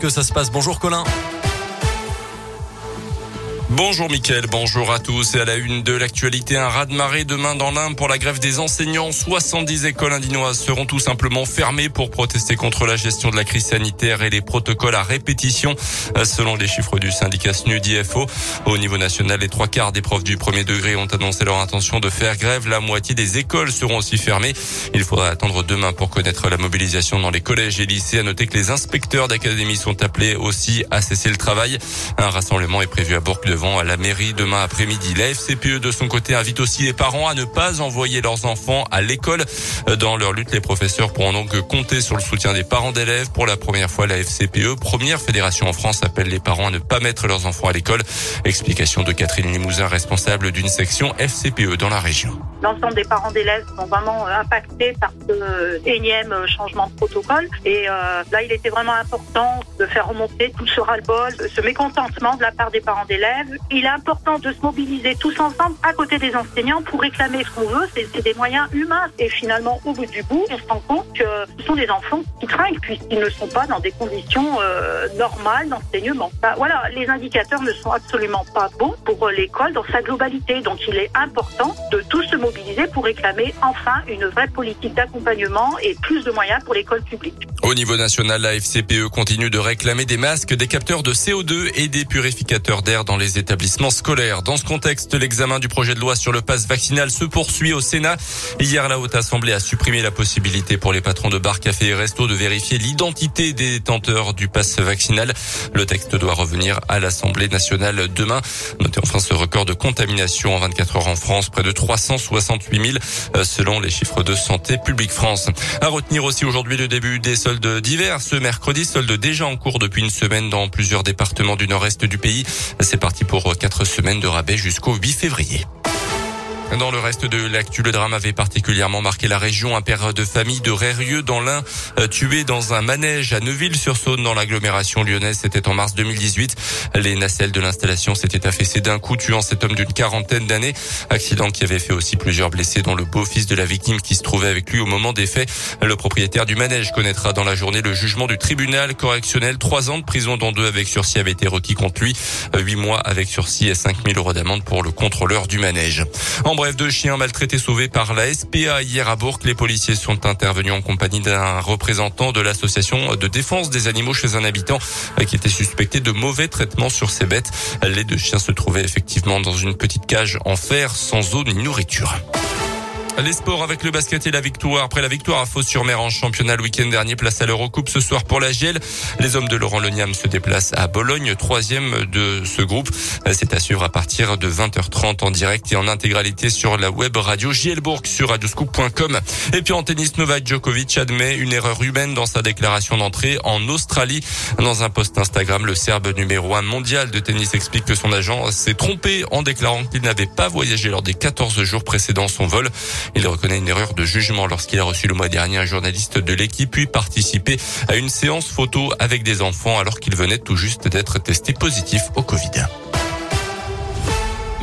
que ça se passe. Bonjour Colin. Bonjour Mickaël, bonjour à tous et à la une de l'actualité, un raz-de-marée demain dans l'Inde pour la grève des enseignants. 70 écoles indinoises seront tout simplement fermées pour protester contre la gestion de la crise sanitaire et les protocoles à répétition. Selon les chiffres du syndicat SNUD IFO, au niveau national, les trois quarts des profs du premier degré ont annoncé leur intention de faire grève. La moitié des écoles seront aussi fermées. Il faudra attendre demain pour connaître la mobilisation dans les collèges et lycées. À noter que les inspecteurs d'académie sont appelés aussi à cesser le travail. Un rassemblement est prévu à Bourg de à la mairie demain après-midi. La FCPE de son côté invite aussi les parents à ne pas envoyer leurs enfants à l'école. Dans leur lutte, les professeurs pourront donc compter sur le soutien des parents d'élèves. Pour la première fois, la FCPE, première fédération en France, appelle les parents à ne pas mettre leurs enfants à l'école. Explication de Catherine Limousin, responsable d'une section FCPE dans la région. L'ensemble des parents d'élèves sont vraiment impactés par ce énième changement de protocole. Et euh, là, il était vraiment important de faire remonter tout ce ras-le-bol, ce mécontentement de la part des parents d'élèves il est important de se mobiliser tous ensemble à côté des enseignants pour réclamer ce qu'on veut. C'est des moyens humains. Et finalement, au bout du bout, on se rend compte que ce sont des enfants qui trinquent puisqu'ils ne sont pas dans des conditions euh, normales d'enseignement. Bah, voilà, les indicateurs ne sont absolument pas bons pour l'école dans sa globalité. Donc il est important de tous se mobiliser pour réclamer enfin une vraie politique d'accompagnement et plus de moyens pour l'école publique. Au niveau national, la FCPE continue de réclamer des masques, des capteurs de CO2 et des purificateurs d'air dans les établissements scolaires. Dans ce contexte, l'examen du projet de loi sur le pass vaccinal se poursuit au Sénat. Hier, la Haute Assemblée a supprimé la possibilité pour les patrons de bars, cafés et restos de vérifier l'identité des détenteurs du pass vaccinal. Le texte doit revenir à l'Assemblée nationale demain. Notez enfin ce record de contamination en 24 heures en France, près de 368 000 euh, selon les chiffres de Santé publique France. À retenir aussi aujourd'hui le début des soldes d'hiver. Ce mercredi, soldes déjà en cours depuis une semaine dans plusieurs départements du nord-est du pays. C'est parti pour quatre semaines de rabais jusqu'au 8 février. Dans le reste de l'actu, le drame avait particulièrement marqué la région. Un père de famille de Rérieux dans l'Ain, euh, tué dans un manège à Neuville-sur-Saône dans l'agglomération lyonnaise. C'était en mars 2018. Les nacelles de l'installation s'étaient affaissées d'un coup, tuant cet homme d'une quarantaine d'années. Accident qui avait fait aussi plusieurs blessés, dont le beau-fils de la victime qui se trouvait avec lui au moment des faits. Le propriétaire du manège connaîtra dans la journée le jugement du tribunal correctionnel. Trois ans de prison, dont deux avec sursis, avaient été requis contre lui. Huit mois avec sursis et 5000 euros d'amende pour le contrôleur du manège. Bref, deux chiens maltraités sauvés par la SPA hier à Bourg. Les policiers sont intervenus en compagnie d'un représentant de l'association de défense des animaux chez un habitant qui était suspecté de mauvais traitements sur ses bêtes. Les deux chiens se trouvaient effectivement dans une petite cage en fer sans eau ni nourriture. Les sports avec le basket et la victoire. Après la victoire à Fos-sur-Mer en championnat le week-end dernier, place à l'Eurocoupe ce soir pour la GL. Les hommes de Laurent Leniam se déplacent à Bologne, troisième de ce groupe. C'est à suivre à partir de 20h30 en direct et en intégralité sur la web radio Gielbourg sur radioscoop.com. Et puis en tennis, Novak Djokovic admet une erreur humaine dans sa déclaration d'entrée en Australie. Dans un post Instagram, le Serbe numéro 1 mondial de tennis explique que son agent s'est trompé en déclarant qu'il n'avait pas voyagé lors des 14 jours précédant son vol. Il reconnaît une erreur de jugement lorsqu'il a reçu le mois dernier un journaliste de l'équipe puis participé à une séance photo avec des enfants alors qu'il venait tout juste d'être testé positif au Covid.